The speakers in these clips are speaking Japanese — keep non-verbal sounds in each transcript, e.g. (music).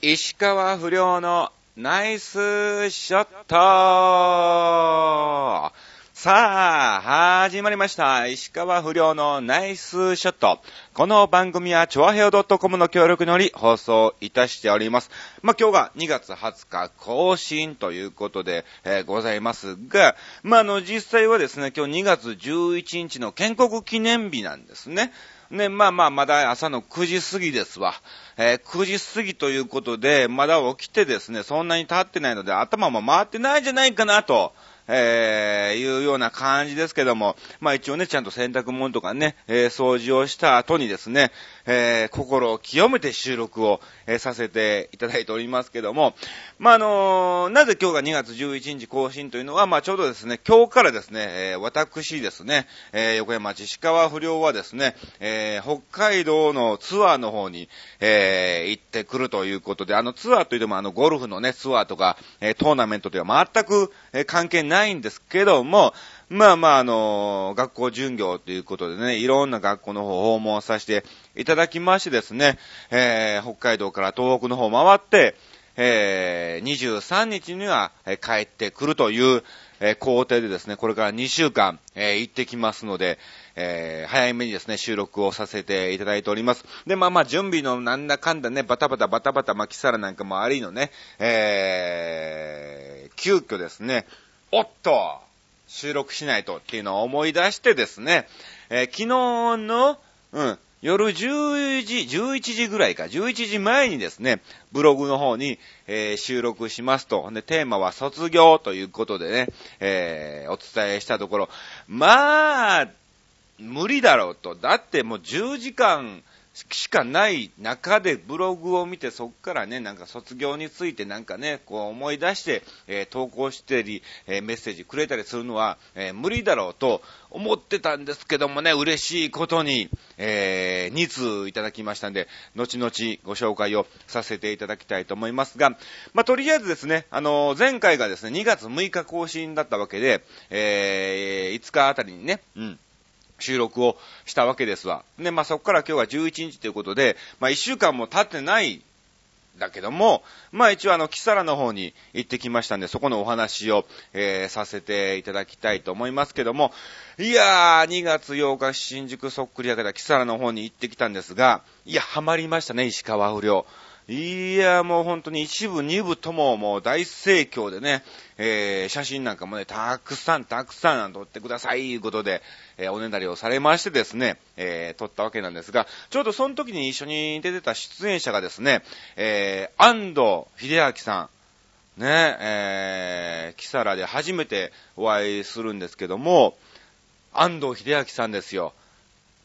石川不良のナイスショットさあ、始まりました。石川不良のナイスショット。この番組は、チョアヘオ .com の協力により放送いたしております。まあ、今日が2月20日更新ということで、えーございますが、まあ、あの、実際はですね、今日2月11日の建国記念日なんですね。ね、まあまあ、まだ朝の9時過ぎですわ。えー9時過ぎということで、まだ起きてですね、そんなに経ってないので、頭も回ってないんじゃないかなと。えー、いうような感じですけども、まあ一応ね、ちゃんと洗濯物とかね、えー掃除をした後にですね、えー心を清めて収録を、えーさせていただいておりますけども、まああのーなぜ今日が2月11日更新というのは、まあちょうどですね、今日からですね、えー私ですね、えー横山町石川不良はですね、えー北海道のツアーの方に、えー行ってくるということで、あのツアーといってもあのゴルフのね、ツアーとか、えートーナメントでは全く、えー関係ないないんですけども、まあまあ、あの学校巡業ということでね、いろんな学校の方を訪問させていただきましてですね、えー北海道から東北の方を回って、えー23日には帰ってくるという、えー工程でですね、これから2週間、えー行ってきますので、えー早めにですね、収録をさせていただいております。で、まあまあ、準備のなんだかんだね、バタバタバタバタ巻き皿なんかもありのね、えー急遽ですね、おっと収録しないとっていうのを思い出してですね、えー昨日の、うん、夜10時、11時ぐらいか、11時前にですね、ブログの方に、えー収録しますと。で、テーマは卒業ということでね、えーお伝えしたところ、まあ、無理だろうと。だってもう10時間しかない中でブログを見てそっからね、なんか卒業についてなんかね、こう思い出して、えー投稿してり、えーメッセージくれたりするのは、えー無理だろうと思ってたんですけどもね、嬉しいことに、えー2通いただきましたんで、後々ご紹介をさせていただきたいと思いますが、まあ、とりあえずですね、あの前回がですね、2月6日更新だったわけで、え5日あたりにね、うん、収録をしたわけですわ。で、まあ、そこから今日は11日ということで、まあ、1週間も経ってないだけども、まあ一応あの、キサラの方に行ってきましたんで、そこのお話を、えーさせていただきたいと思いますけども、いやー、2月8日新宿そっくりやけたキサラの方に行ってきたんですが、いや、ハマりましたね、石川不良。いや、もう本当に一部、二部とももう大盛況でね、えー写真なんかもね、たくさんたくさん撮ってください、いうことで、えーおねだりをされましてですね、えー撮ったわけなんですが、ちょうどその時に一緒に出てた出演者がですね、えー安藤秀明さん、ね、えー、キサラで初めてお会いするんですけども、安藤秀明さんですよ。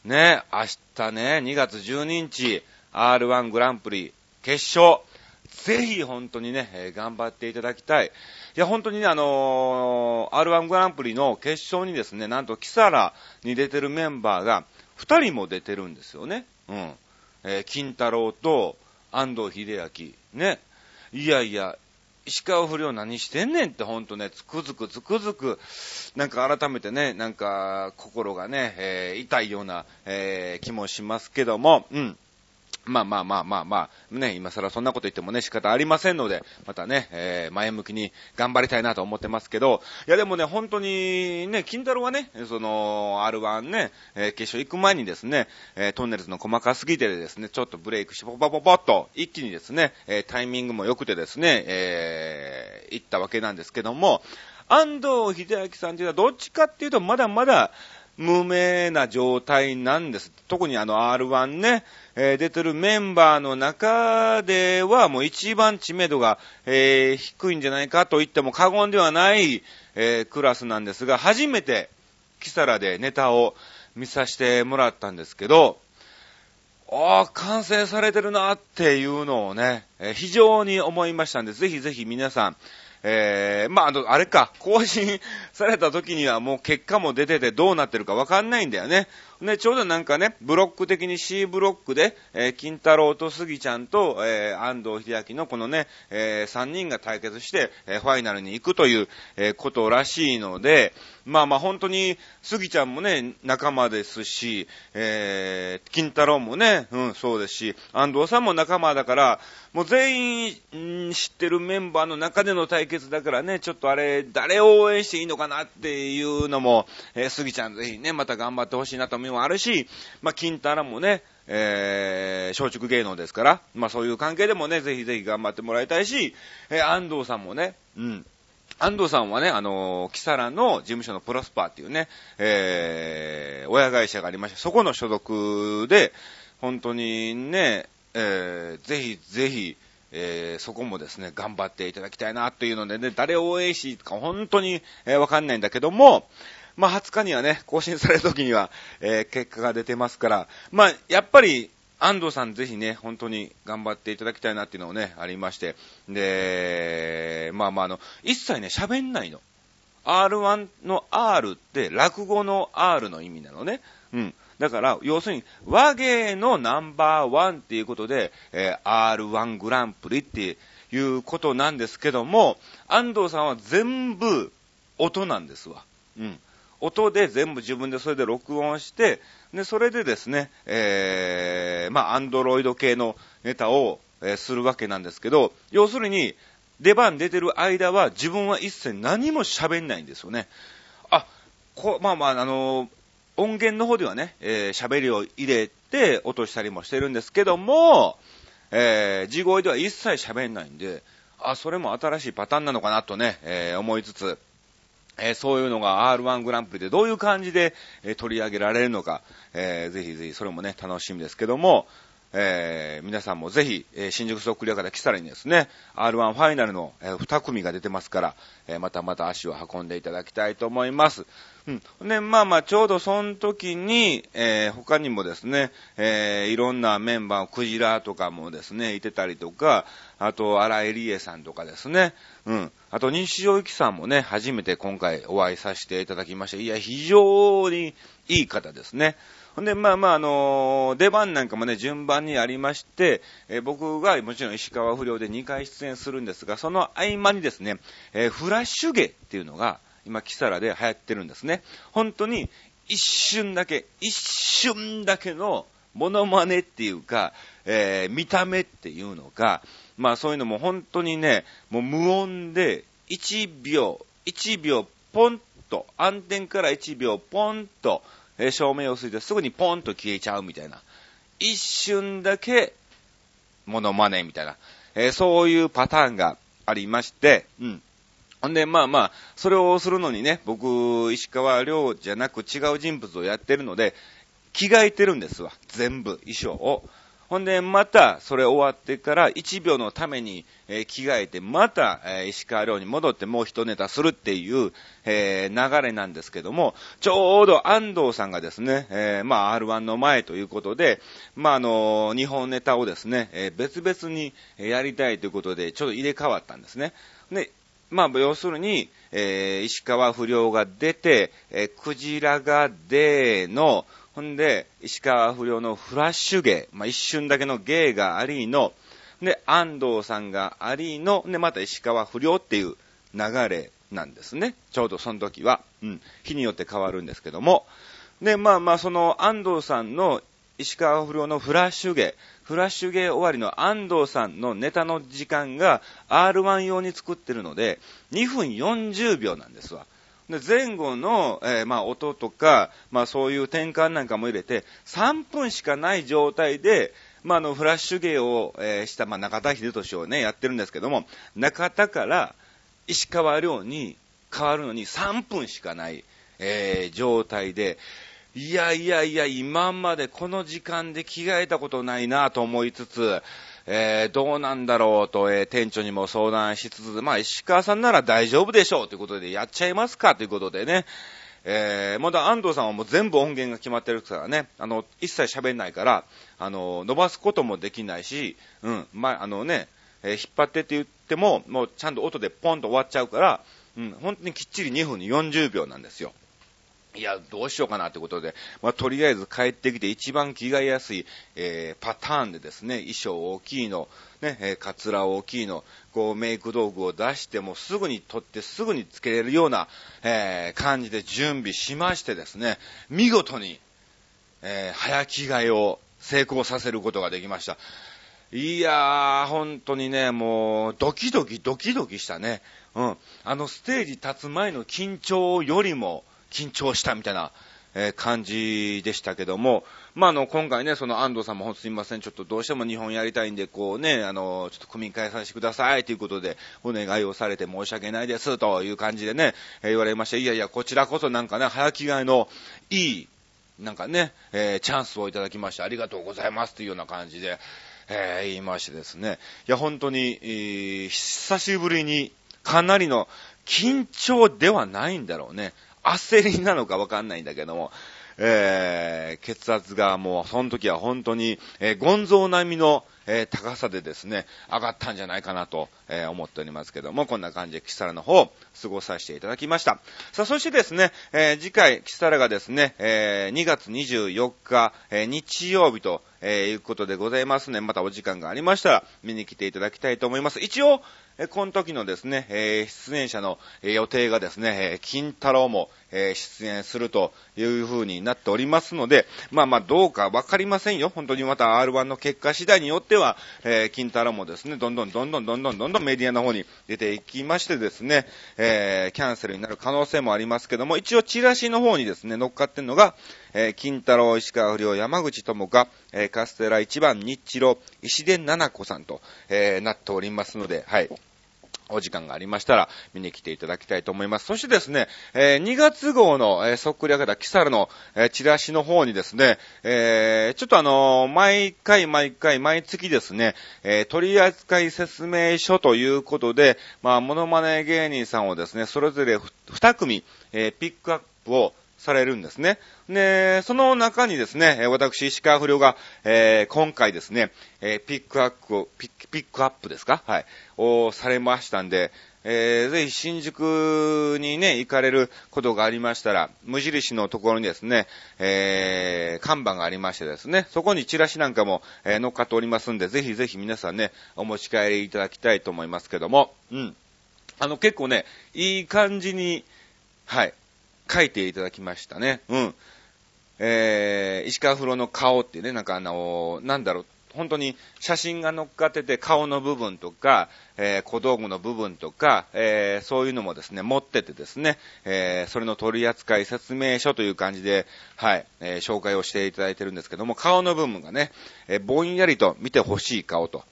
ね、明日ね、2月12日、R1 グランプリ決勝、ぜひ本当にね、えー頑張っていただきたい。いや、本当にね、あのー R1 グランプリの決勝にですね、なんとキサラに出てるメンバーが2人も出てるんですよね。うん。えー金太郎と安藤秀明。ね。いやいや、石川不良何してんねんってほんとね、つくづくつくづく、なんか改めてね、なんか心がね、えー痛いような、えー気もしますけども、うん。まあまあまあまあまあ、ね、今更そんなこと言ってもね、仕方ありませんので、またね、えー前向きに頑張りたいなと思ってますけど、いやでもね、本当にね、金太郎はね、その、R1 ね、えー決勝行く前にですね、えートンネルズの細かすぎてですね、ちょっとブレイクして、ポポポポッと、一気にですね、えータイミングも良くてですね、えー行ったわけなんですけども、安藤秀明さんっていうのはどっちかっていうと、まだまだ、無名な状態なんです。特にあの R1 ね、えー出てるメンバーの中ではもう一番知名度が、えー低いんじゃないかと言っても過言ではない、えークラスなんですが、初めてキサラでネタを見させてもらったんですけど、ああ、完成されてるなっていうのをね、え非常に思いましたんで、ぜひぜひ皆さん、えー、まあ、あの、あれか、更新された時にはもう結果も出ててどうなってるかわかんないんだよね。で、ちょうどなんかね、ブロック的に C ブロックで、えー、金太郎と杉ちゃんと、えー、安藤秀明のこのね、えー、3人が対決して、え、ファイナルに行くという、え、ことらしいので、まあまあ本当に、杉ちゃんもね、仲間ですし、え、金太郎もね、うん、そうですし、安藤さんも仲間だから、もう全員、知ってるメンバーの中での対決だからね、ちょっとあれ、誰を応援していいのかなっていうのも、えー、杉ちゃんぜひね、また頑張ってほしいなと思います。もあるし、まあ、金太郎もね、えー、松竹芸能ですから、まあそういう関係でもね、ぜひぜひ頑張ってもらいたいし、えー、安藤さんもね、うん、安藤さんはね、あの、キサラの事務所のプロスパーっていうね、えー、親会社がありまして、そこの所属で、本当にね、えー、ぜひぜひ、えー、そこもですね、頑張っていただきたいなというのでね、誰を応援しいいか本当に、えー、わかんないんだけども、まあ、20日にはね、更新される時には、えー、結果が出てますから、まあ、やっぱり、安藤さんぜひね、本当に頑張っていただきたいなっていうのをね、ありまして。で、まあまああの、一切ね、喋んないの。R1 の R って落語の R の意味なのね。うん。だから、要するに、和芸のナンバーワンっていうことで、えー、R1 グランプリっていうことなんですけども、安藤さんは全部音なんですわ。うん。音で全部自分でそれで録音して、で、それでですね、えー、まあ、アンドロイド系のネタを、えー、するわけなんですけど、要するに、出番出てる間は自分は一切何も喋んないんですよね。あ、こまあまあ、あのー、音源の方ではね、えー、喋りを入れて落としたりもしてるんですけども、えー、地声では一切喋んないんで、あ、それも新しいパターンなのかなとね、えー、思いつつ、えー、そういうのが R1 グランプリでどういう感じで、えー、取り上げられるのか、えー、ぜひぜひそれもね、楽しみですけども、えー、皆さんもぜひ、えー、新宿ソックリアから来たらにですね、R1 ファイナルの、えー、2組が出てますから、え、またまた足を運んでいただきたいと思います。うん。で、まあまあ、ちょうどその時に、えー、他にもですね、え、いろんなメンバー、クジラとかもですね、いてたりとか、あと、荒井理恵さんとかですね、うん。あと、西尾由紀さんもね、初めて今回お会いさせていただきました。いや、非常にいい方ですね。ほんで、まあまあ、あのー、出番なんかもね、順番にありまして、えー、僕がもちろん石川不良で2回出演するんですが、その合間にですね、えー、フラッシュ芸っていうのが、今、キサラで流行ってるんですね。本当に、一瞬だけ、一瞬だけのモノマネっていうか、え、見た目っていうのが、まあそういうのも本当にね、もう無音で、1秒、1秒、ポンと、暗転から1秒、ポンと、えー、照明をついてすぐにポンと消えちゃうみたいな。一瞬だけ、モノマネみたいな。えー、そういうパターンがありまして、うん。ほんで、まあまあ、それをするのにね、僕、石川亮じゃなく違う人物をやってるので、着替えてるんですわ。全部、衣装を。ほんで、また、それ終わってから1秒のために、えー、着替えて、また、えー、石川遼に戻ってもう一ネタするっていう、えー、流れなんですけども、ちょうど安藤さんがですね、えまあ、R1 の前ということで、まあ、あの日本ネタをですね、え別々にやりたいということで、ちょっと入れ替わったんですね。で、まあ、要するに、え石川不良が出て、えクジラが出の、ほんで、石川不良のフラッシュ芸、まあ、一瞬だけの芸がありの、で、安藤さんがありの、で、また石川不良っていう流れなんですね。ちょうどその時は。うん。日によって変わるんですけども。で、まあまあ、その安藤さんの石川不良のフラッシュ芸、フラッシュ芸終わりの安藤さんのネタの時間が R1 用に作ってるので、2分40秒なんですわ。で前後の、えー、まあ、音とか、まあ、そういう転換なんかも入れて、3分しかない状態で、まあ、あの、フラッシュ芸を、えー、した、まあ、中田秀俊をね、やってるんですけども、中田から石川亮に変わるのに3分しかない、えー、状態で、いやいやいや、今までこの時間で着替えたことないなと思いつつ、えー、どうなんだろうと、えー、店長にも相談しつつ、まあ、石川さんなら大丈夫でしょうということで、やっちゃいますかということでね、えー、まだ安藤さんはもう全部音源が決まってるからね、あの、一切喋んないから、あの、伸ばすこともできないし、うん、まあ、あのね、えー、引っ張ってって言っても、もうちゃんと音でポンと終わっちゃうから、うん、本当にきっちり2分に40秒なんですよ。いや、どうしようかなってことで、まあ、とりあえず帰ってきて一番着替えやすい、えー、パターンでですね、衣装大きいの、ね、えー、カツラ大きいの、こう、メイク道具を出してもすぐに取ってすぐにつけれるような、えー、感じで準備しましてですね、見事に、えー、早着替えを成功させることができました。いやー、本当にね、もう、ドキドキドキドキしたね。うん。あのステージ立つ前の緊張よりも、緊張したみたいな、え、感じでしたけども、まあ、の、今回ね、その安藤さんもすみません、ちょっとどうしても日本やりたいんで、こうね、あの、ちょっと組み替えさせてくださいということで、お願いをされて申し訳ないです、という感じでね、え、言われまして、いやいや、こちらこそなんかね、早着替えのいい、なんかね、えー、チャンスをいただきまして、ありがとうございますというような感じで、えー、言いましてですね、いや、本当に、えー、久しぶりに、かなりの緊張ではないんだろうね。アセリンなのかわかんないんだけども、えー、血圧がもう、その時は本当に、えー、ゴンゾー並みの、えー、高さでですね、上がったんじゃないかなと、えー、思っておりますけども、こんな感じでキサラの方、過ごさせていただきました。さあ、そしてですね、えー、次回、キサラがですね、え2月24日、え日曜日と、えいうことでございますね。またお時間がありましたら、見に来ていただきたいと思います。一応、えこの時のですね、え出演者の、え予定がですね、え金太郎も、え出演するという風になっておりますので、まあまあどうかわかりませんよ。本当にまた R1 の結果次第によっては、え金太郎もですね、どんどんどんどんどんどんどんどんメディアの方に出ていきましてですね、えー、キャンセルになる可能性もありますけども、一応チラシの方にですね、乗っかってんのが、えー、金太郎、石川不良、山口智香、えー、カステラ一番日露、石田七子さんと、えー、なっておりますので、はい。お時間がありましたら見に来ていただきたいと思います。そしてですね、えー、2月号の、えー、そっくり上げたキサルの、えー、チラシの方にですね、えー、ちょっとあの、毎回毎回毎月ですね、えー、取扱説明書ということで、まあ、モノマネ芸人さんをですね、それぞれ2組、え、ピックアップをされるんですね。で、その中にですね、私、石川不良が、えー、今回ですね、えー、ピックアップを、ピックアップですか？はい。をされましたんで、えー、ぜひ新宿にね、行かれることがありましたら、無印のところにですね、えー、看板がありましてですね、そこにチラシなんかも、えー、乗っかっておりますんで、ぜひぜひ皆さんね、お持ち帰りいただきたいと思いますけども、うん。あの、結構ね、いい感じに、はい、書いていただきましたね。うん。えー、石川風呂の顔ってね、なんかあの、なんだろう、本当に写真が乗っかってて顔の部分とか、えー、小道具の部分とか、えー、そういうのもですね、持っててですね、えー、それの取扱説明書という感じで、はい、えー、紹介をしていただいてるんですけども、顔の部分がね、えー、ぼんやりと見てほしい顔と、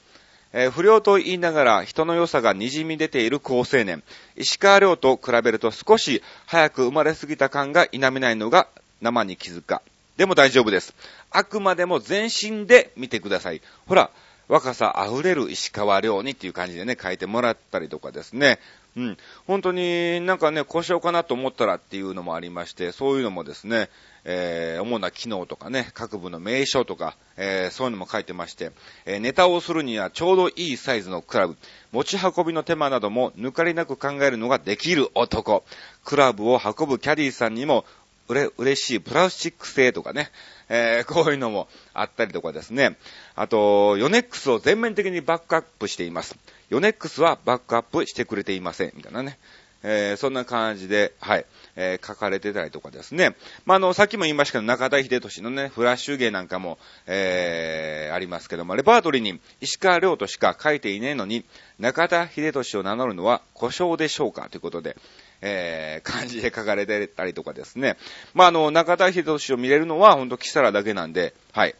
えー、不良と言いながら人の良さが滲み出ている好青年。石川亮と比べると少し早く生まれすぎた感が否めないのが生に気づか。でも大丈夫です。あくまでも全身で見てください。ほら、若さ溢れる石川亮にっていう感じでね、書いてもらったりとかですね。うん。本当になんかね、故障かなと思ったらっていうのもありまして、そういうのもですね、えー、主な機能とかね、各部の名称とか、えー、そういうのも書いてまして、えー、ネタをするにはちょうどいいサイズのクラブ、持ち運びの手間なども抜かりなく考えるのができる男、クラブを運ぶキャディーさんにもうれ、嬉しいプラスチック製とかね、えー、(laughs) こういうのもあったりとかですね。あと、ヨネックスを全面的にバックアップしています。ヨネックスはバックアップしてくれていません。みたいなね。えー、そんな感じで、はい、えー、書かれてたりとかですね。まあ、の、さっきも言いましたけど、中田秀俊のね、フラッシュ芸なんかも、えー、ありますけども、レパートリーに石川亮としか書いていないのに、中田秀俊を名乗るのは故障でしょうか？ということで、えー、漢字で書かれてたりとかですね。まあ、あの、中田秀俊を見れるのは、ほんと、キサラだけなんで、はい。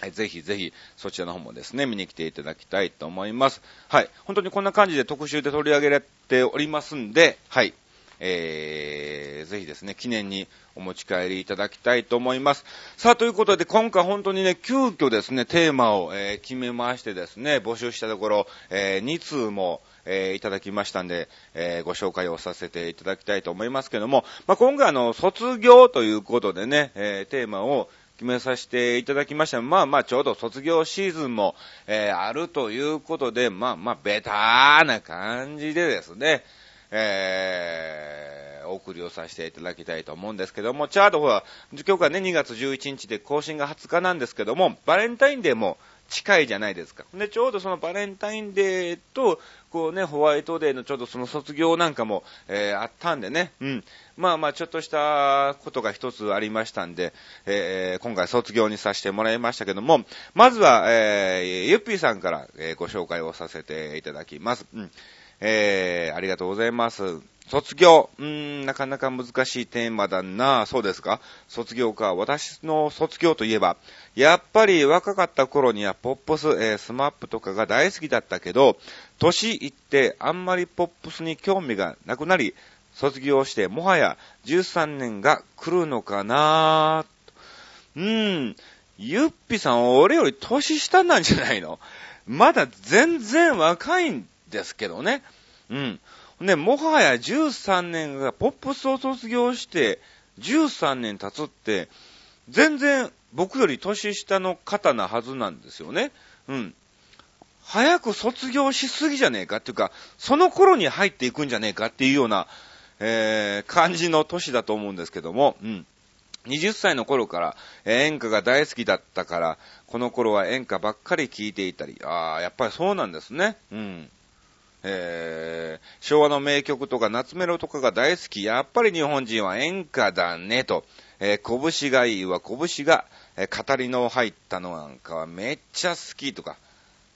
はい、ぜひぜひ、そちらの方もですね、見に来ていただきたいと思います。はい。本当にこんな感じで特集で取り上げられておりますんで、はい。えー、ぜひですね、記念にお持ち帰りいただきたいと思います。さあ、ということで、今回本当にね、急遽ですね、テーマを、えー、決めましてですね、募集したところ、えー、2通も、えー、いただきましたんで、えー、ご紹介をさせていただきたいと思いますけども、まあ、今回あの、卒業ということでね、えー、テーマを決めさせていただきました。まあまあ、ちょうど卒業シーズンも、えー、あるということで、まあまあ、ベターな感じでですね、えー、お送りをさせていただきたいと思うんですけども、チャートは、今日がね、2月11日で更新が20日なんですけども、バレンタインデーも近いじゃないですか。で、ちょうどそのバレンタインデーと、こうね、ホワイトデーのちょうどその卒業なんかも、えー、あったんでね、うん。まあまあ、ちょっとしたことが一つありましたんで、えー、今回卒業にさせてもらいましたけども、まずは、えー、ゆっぴーさんから、えー、ご紹介をさせていただきます。うん。えー、ありがとうございます。卒業。うーん、なかなか難しいテーマだなそうですか？卒業か。私の卒業といえば、やっぱり若かった頃にはポップス、えー、スマップとかが大好きだったけど、年いってあんまりポップスに興味がなくなり、卒業してもはや13年が来るのかなうーん、ゆっぴさん俺より年下なんじゃないの？まだ全然若いんですけどね。うん。ね、もはや13年がポップスを卒業して13年経つって、全然僕より年下の方なはずなんですよね。うん。早く卒業しすぎじゃねえかっていうか、その頃に入っていくんじゃねえかっていうような、えー、感じの年だと思うんですけども、うん。20歳の頃から、え演歌が大好きだったから、この頃は演歌ばっかり聴いていたり、ああ、やっぱりそうなんですね。うん。えー、昭和の名曲とか夏メロとかが大好き。やっぱり日本人は演歌だね、と。えー、拳がいいわ、拳が、えー、語りの入ったのなんかはめっちゃ好きとか。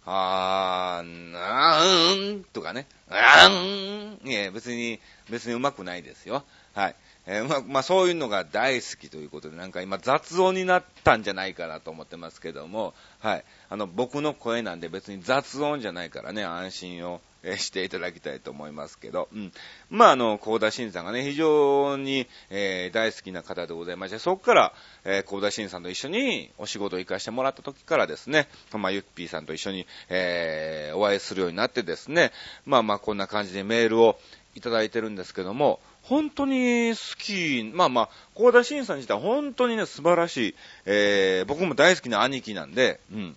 あー、なーんとかね。あーん。いや、別に、別にうまくないですよ。はい。えー、ま、まあ、そういうのが大好きということで、なんか今雑音になったんじゃないかなと思ってますけども、はい。あの、僕の声なんで別に雑音じゃないからね、安心をえしていただきたいと思いますけど、うん。まあ、あの、高田新さんがね、非常に、えー、大好きな方でございまして、そこから、えー、高田新さんと一緒にお仕事を行かしてもらった時からですね、まあ、ゆっぴーさんと一緒に、えー、お会いするようになってですね、まあまあ、こんな感じでメールをいただいてるんですけども、本当に好き、まあまあ、高田新さん自体は本当にね、素晴らしい、えー、僕も大好きな兄貴なんで、うん。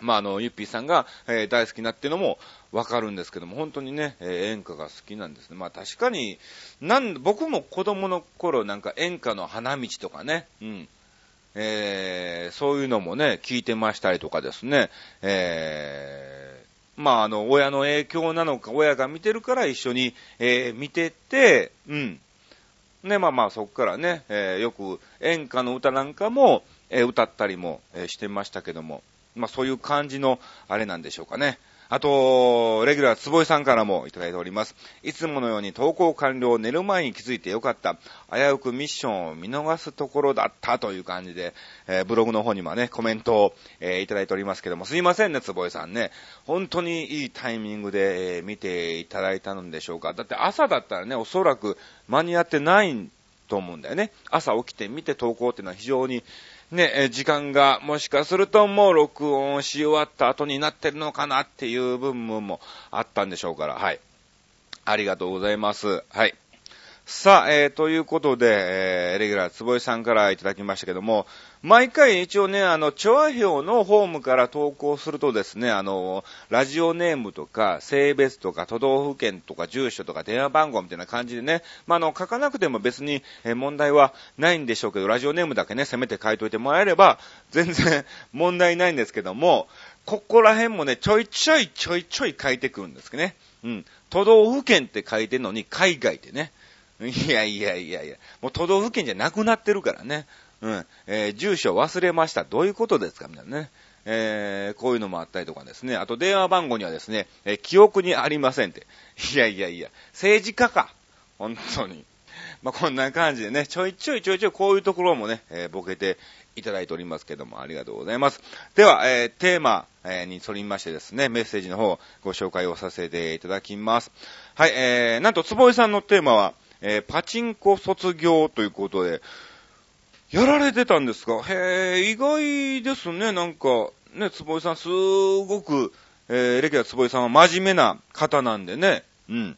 まあ、あの、ゆっぴーさんが、えー、大好きなっていうのもわかるんですけども、本当にね、えー、演歌が好きなんですね。まあ確かに、なん、僕も子供の頃なんか演歌の花道とかね、うん。えー、そういうのもね、聞いてましたりとかですね、えー、まああの、親の影響なのか、親が見てるから一緒に、えー、見てて、うん。ね、まあまあそっからね、えー、よく演歌の歌なんかも、えー、歌ったりも、えー、してましたけども、まあそういう感じの、あれなんでしょうかね。あと、レギュラー坪井さんからもいただいております。いつものように投稿完了、寝る前に気づいてよかった。危うくミッションを見逃すところだったという感じで、えー、ブログの方にもね、コメントを、えー、いただいておりますけども、すいませんね、坪井さんね。本当にいいタイミングで、えー、見ていただいたのでしょうか。だって朝だったらね、おそらく間に合ってないと思うんだよね。朝起きて見て投稿っていうのは非常にね、時間がもしかするともう録音し終わった後になってるのかなっていう部分もあったんでしょうから、はい。ありがとうございます。はい。さあ、えー、ということで、えー、レギュラー、坪井さんからいただきましたけども、毎回一応ね、あの、チョア表のホームから投稿するとですね、あの、ラジオネームとか、性別とか、都道府県とか、住所とか、電話番号みたいな感じでね、まあ、あの、書かなくても別に、え、問題はないんでしょうけど、ラジオネームだけね、せめて書いといてもらえれば、全然 (laughs) 問題ないんですけども、ここら辺もね、ちょいちょいちょいちょい書いてくるんですけどね。うん。都道府県って書いてるのに、海外ってね。いやいやいやいや、もう都道府県じゃなくなってるからね。うん。えー、住所忘れました。どういうことですか？みたいなね。えー、こういうのもあったりとかですね。あと電話番号にはですね、えー、記憶にありませんって。いやいやいや、政治家か。本当に。まあ、こんな感じでね、ちょいちょいちょいちょいこういうところもね、えー、ボケていただいておりますけども、ありがとうございます。では、えー、テーマ、えー、に沿りましてですね、メッセージの方、ご紹介をさせていただきます。はい、えー、なんと、坪井さんのテーマは、えー、パチンコ卒業ということで、やられてたんですか？へえ、意外ですね、なんか、ね、坪井さん、すごく、えー、レキラ坪井さんは真面目な方なんでね、うん。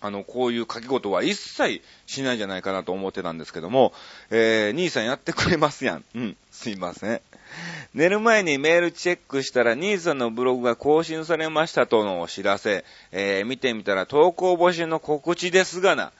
あの、こういう書き事は一切しないんじゃないかなと思ってたんですけども、えー、兄さんやってくれますやん。うん、すいません。寝る前にメールチェックしたら、兄さんのブログが更新されましたとのお知らせ、えー、見てみたら投稿募集の告知ですがな。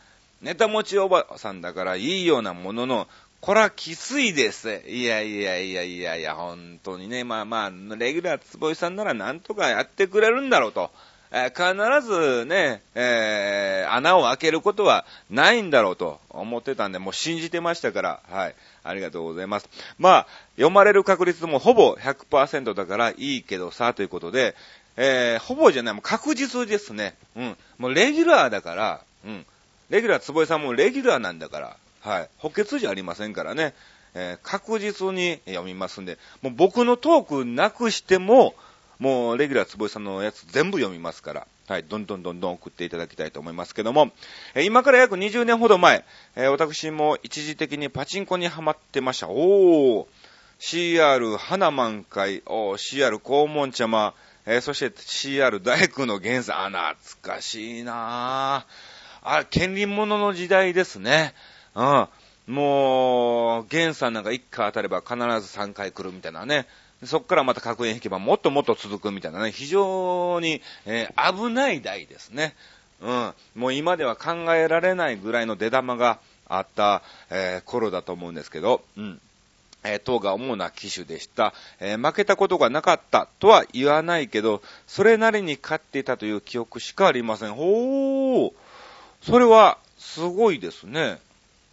ネタ持ちおばさんだからいいようなものの、こら、きついです。いやいやいやいやいや、本当にね、まあまあ、レギュラーつぼいさんならなんとかやってくれるんだろうと。えー、必ずね、えー、穴を開けることはないんだろうと思ってたんで、もう信じてましたから、はい。ありがとうございます。まあ、読まれる確率もほぼ100%だからいいけどさ、ということで、えー、ほぼじゃない、もう確実ですね。うん。もうレギュラーだから、うん。レギュラー、坪井さんもレギュラーなんだから、はい。補欠じゃありませんからね。えー、確実に読みますんで、もう僕のトークなくしても、もうレギュラー坪井さんのやつ全部読みますから、はい、どんどんどんどん送っていただきたいと思いますけども、えー、今から約20年ほど前、えー、私も一時的にパチンコにハマってました。おー、CR 花満開、おー、CR 黄門茶間、えー、そして CR 大工の原産、あ、懐かしいなぁ。あ、権利者の時代ですね。うん。もう、原産なんか1回当たれば必ず3回来るみたいなね。そこからまた確認引けばもっともっと続くみたいなね、非常に、えー、危ない台ですね。うん。もう今では考えられないぐらいの出玉があった、えー、頃だと思うんですけど、うん。えー、当が主な機種でした。えー、負けたことがなかったとは言わないけど、それなりに勝っていたという記憶しかありません。ほー。それは、すごいですね。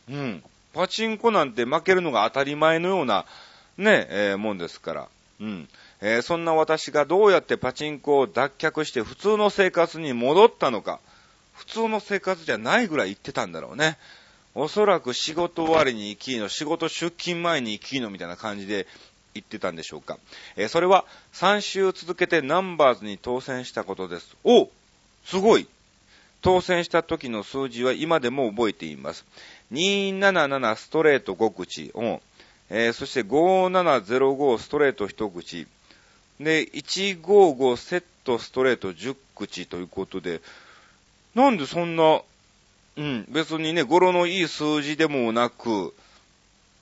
うん。パチンコなんて負けるのが当たり前のような、ね、えー、もんですから。うん。えー、そんな私がどうやってパチンコを脱却して普通の生活に戻ったのか。普通の生活じゃないぐらい言ってたんだろうね。おそらく仕事終わりに行きの、仕事出勤前に行きのみたいな感じで言ってたんでしょうか。えー、それは3週続けてナンバーズに当選したことです。おすごい当選した時の数字は今でも覚えています。277ストレート5口。うんえー、そして5705ストレート1口。で、155セットストレート10口ということで、なんでそんな、うん、別にね、語呂のいい数字でもなく、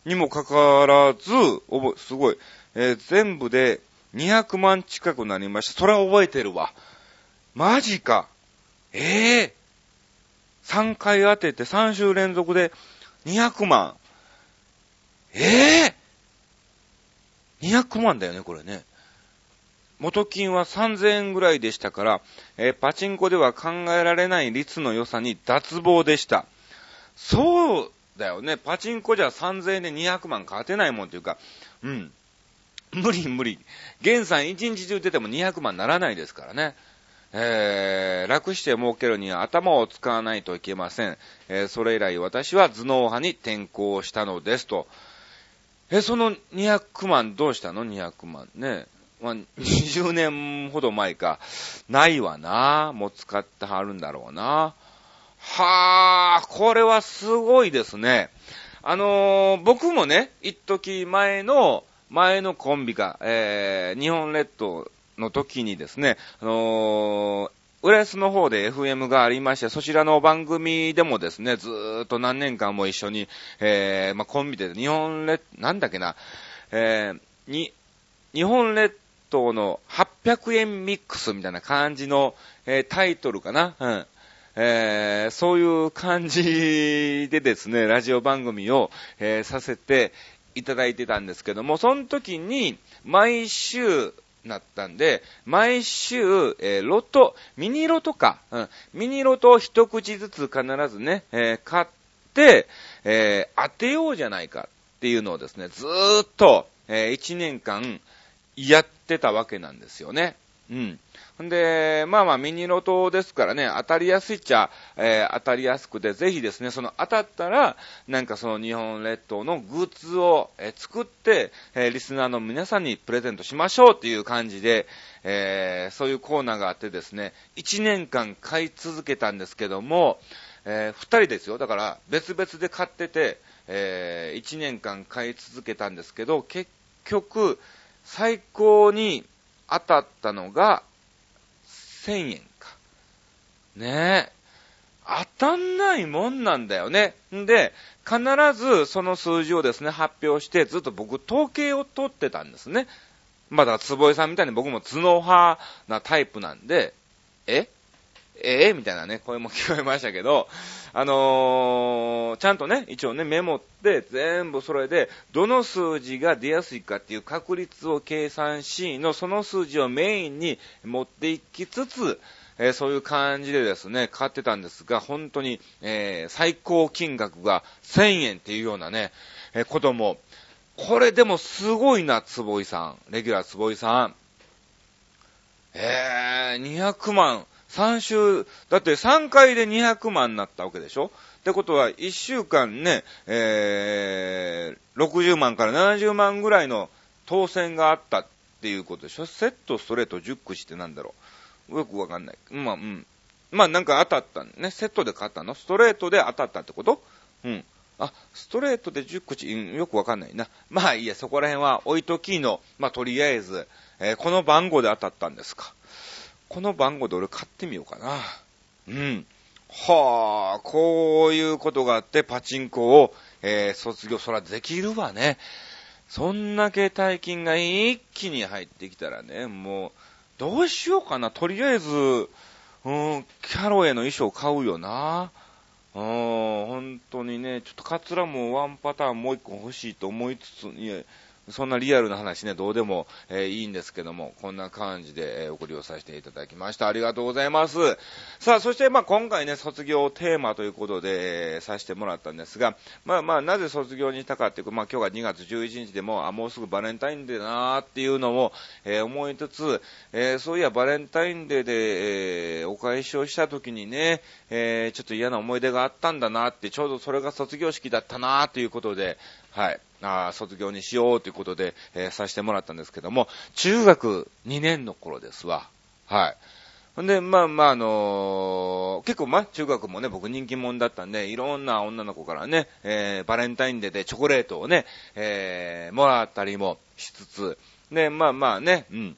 にもかかわらず、おぼ、すごい、えー、全部で200万近くなりました。それは覚えてるわ。マジか。ええー、3回当てて3週連続で200万。ええー、!200 万だよね、これね。元金は3000円ぐらいでしたから、えー、パチンコでは考えられない率の良さに脱帽でした。そうだよね。パチンコじゃ3000円で200万勝てないもんっていうか、うん。無理無理。現在1日中出ても200万ならないですからね。えー、楽して儲けるには頭を使わないといけません。えー、それ以来私は頭脳派に転向したのですと。え、その200万どうしたの ?200 万ね。まあ、20年ほど前か。ないわな。もう使ってはるんだろうな。はあ、これはすごいですね。あのー、僕もね、一時前の、前のコンビが、えー、日本列島の時にですね、あのー、浦安の方で FM がありまして、そちらの番組でもですね、ずーっと何年間も一緒に、えー、まあ、コンビで日本列、なんだっけな、えー、に、日本列島の800円ミックスみたいな感じの、えー、タイトルかな、うん。えー、そういう感じでですね、ラジオ番組を、えー、させていただいてたんですけども、その時に、毎週、なったんで、毎週、えー、ロト、ミニロトか、うん、ミニロトを一口ずつ必ずね、えー、買って、えー、当てようじゃないかっていうのをですね、ずーっと、えー、1年間やってたわけなんですよね。うん。で、まあまあミニロトですからね、当たりやすいっちゃ、えー、当たりやすくて、ぜひですね、その当たったら、なんかその日本列島のグッズを、えー、作って、えー、リスナーの皆さんにプレゼントしましょうっていう感じで、えそういうコーナーがあってですね、1年間買い続けたんですけども、え2人ですよ。だから別々で買ってて、えー1年間買い続けたんですけど、結局、最高に当たったのが、1000円か。ねえ。当たんないもんなんだよね。んで、必ずその数字をですね、発表して、ずっと僕、統計を取ってたんですね。まだ、坪井さんみたいに僕も頭脳派なタイプなんで、え？ええみたいなね、声も聞こえましたけど、あのー、ちゃんとね、一応ね、メモって全部それで、どの数字が出やすいかっていう確率を計算しの、その数字をメインに持っていきつつ、えー、そういう感じでですね、買ってたんですが、本当に、えー、最高金額が1000円っていうようなね、えー、ことも、これでもすごいな、坪井さん。レギュラー坪井さん。えー、200万。3週、だって3回で200万になったわけでしょ？ってことは、1週間ね、えー、60万から70万ぐらいの当選があったっていうことでしょ？セット、ストレート、10口ってなんだろう？よくわかんない。まあ、うん。まあ、なんか当たったね。セットで買ったの？ストレートで当たったってこと？うん。あ、ストレートで10口、うん、よくわかんないな。まあいいや、そこら辺は置いときの、まあとりあえず、えー、この番号で当たったんですか。この番号で俺買ってみようかな。うん。はあ、こういうことがあって、パチンコを、えー、卒業、そらできるわね。そんだけ大金が一気に入ってきたらね、もう、どうしようかな。とりあえず、うん、キャロへの衣装買うよな。うん、本当にね、ちょっとカツラもワンパターンもう一個欲しいと思いつつ、いや、そんなリアルな話ね、どうでも、えー、いいんですけども、こんな感じで、えー、送りをさせていただきました。ありがとうございます。さあ、そして、まあ、今回ね、卒業テーマということで、えー、させてもらったんですが、まあまあ、なぜ卒業にしたかっていうか、まあ、今日が2月11日でも、あ、もうすぐバレンタインデーだなーっていうのを、えー、思いつつ、えー、そういや、バレンタインデーで、えー、お返しをした時にね、えー、ちょっと嫌な思い出があったんだなって、ちょうどそれが卒業式だったなーということで、はい。ああ卒業にしようということで、えー、させてもらったんですけども、中学2年の頃ですわ。はい。んで、まあまあ、あのー、結構、ま、中学もね、僕人気者だったんで、いろんな女の子からね、えー、バレンタインデーでチョコレートをね、えー、もらったりもしつつ、で、まあまあね、うん、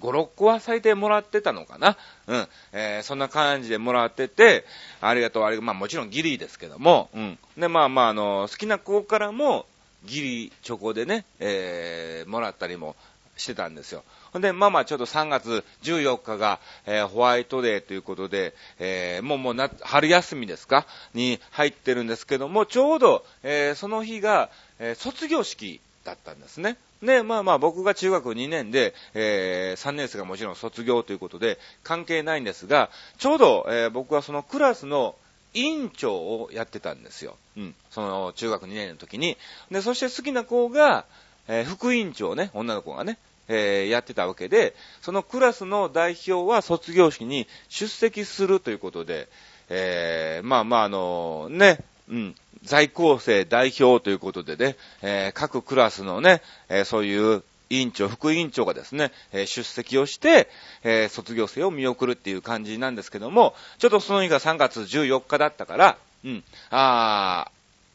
5、6個は最低もらってたのかな？うん。えー、そんな感じでもらってて、ありがとう、ありがとう。まあもちろんギリですけども、うん。で、まあまあ、あの、好きな子からも、ギリチョコでね、えー、もらったりもしてたんですよ。ほんで、まあまあ、ちょっと3月14日が、えー、ホワイトデーということで、えー、もうもうな、春休みですか？に入ってるんですけども、ちょうど、えー、その日が、え卒業式だったんですね。で、まあまあ僕が中学2年で、えー、3年生がもちろん卒業ということで関係ないんですが、ちょうど、えー、僕はそのクラスの委員長をやってたんですよ。うん。その中学2年の時に。で、そして好きな子が、えー、副委員長ね、女の子がね、えー、やってたわけで、そのクラスの代表は卒業式に出席するということで、えー、まあまああのね、うん、在校生代表ということでね、えー、各クラスのね、えー、そういう委員長、副委員長がですね、えー、出席をして、え卒業生を見送るっていう感じなんですけども、ちょっとその日が3月14日だったから、うん、あ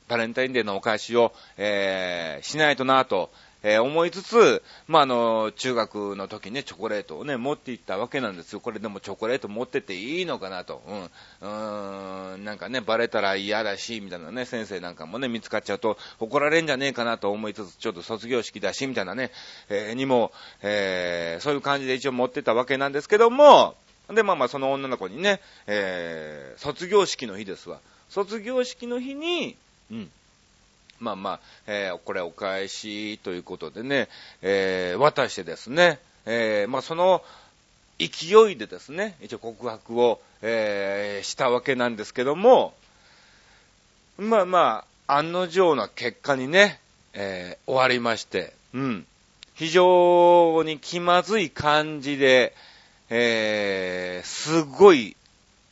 ー、バレンタインデーのお返しを、えしないとなと、えー、思いつつ、まあ、あの、中学の時ね、チョコレートをね、持っていったわけなんですよ。これでもチョコレート持ってていいのかなと。うん。うーん、なんかね、バレたら嫌だし、みたいなね、先生なんかもね、見つかっちゃうと怒られんじゃねえかなと思いつつ、ちょっと卒業式だし、みたいなね、えー、にも、えー、そういう感じで一応持ってたわけなんですけども、で、まあまあ、その女の子にね、えー、卒業式の日ですわ。卒業式の日に、うん、まあまあ、えー、これお返しということでね、えー、渡してですね、えー、まあその勢いでですね、一応告白を、え、したわけなんですけども、まあまあ、案の定な結果にね、え、終わりまして、うん。非常に気まずい感じで、え、すごい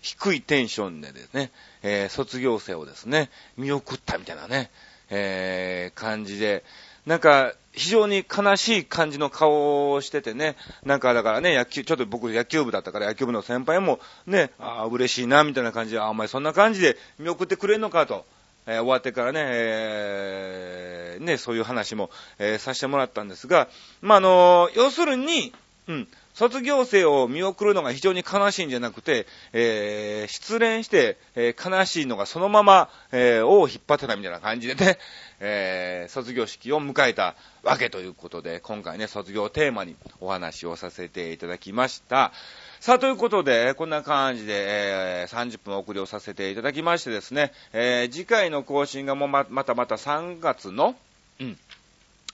低いテンションでですね、え、卒業生をですね、見送ったみたいなね、えー、感じで、なんか、非常に悲しい感じの顔をしててね、なんかだからね、野球、ちょっと僕野球部だったから野球部の先輩もね、ああ、嬉しいな、みたいな感じで、あ、お前そんな感じで見送ってくれんのかと、えー、終わってからね、えー、ね、そういう話も、えー、させてもらったんですが、まあ、あの要するに、うん、卒業生を見送るのが非常に悲しいんじゃなくて、えー、失恋して、えー、悲しいのがそのまま、えー、尾を引っ張ってたみたいな感じでね、(laughs) えー、卒業式を迎えたわけということで、今回ね、卒業テーマにお話をさせていただきました。さあ、ということで、こんな感じで、えー、30分送りをさせていただきましてですね、えー、次回の更新がもうま、またまた3月の、うん、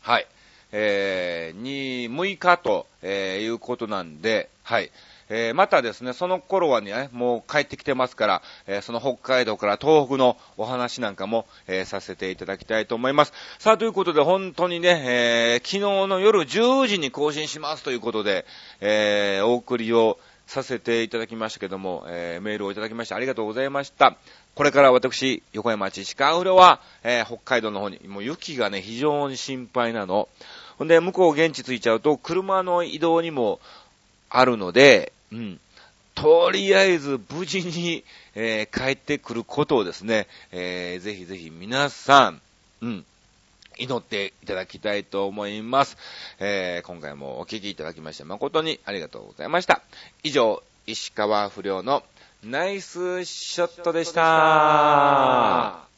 はい、えー、に、6日と、えー、いうことなんで、はい。えー、またですね、その頃はね、もう帰ってきてますから、えー、その北海道から東北のお話なんかも、えー、させていただきたいと思います。さあ、ということで、本当にね、え昨日の夜10時に更新しますということで、えお送りをさせていただきましたけども、えメールをいただきましてありがとうございました。これから私、横山町鹿浦は、え北海道の方に、もう雪がね、非常に心配なの。ほんで、向こう現地着いちゃうと、車の移動にもあるので、うん。とりあえず無事に、えー、帰ってくることをですね、えー、ぜひぜひ皆さん、うん、祈っていただきたいと思います。えー、今回もお聞きいただきまして誠にありがとうございました。以上、石川不良のナイスショットでした。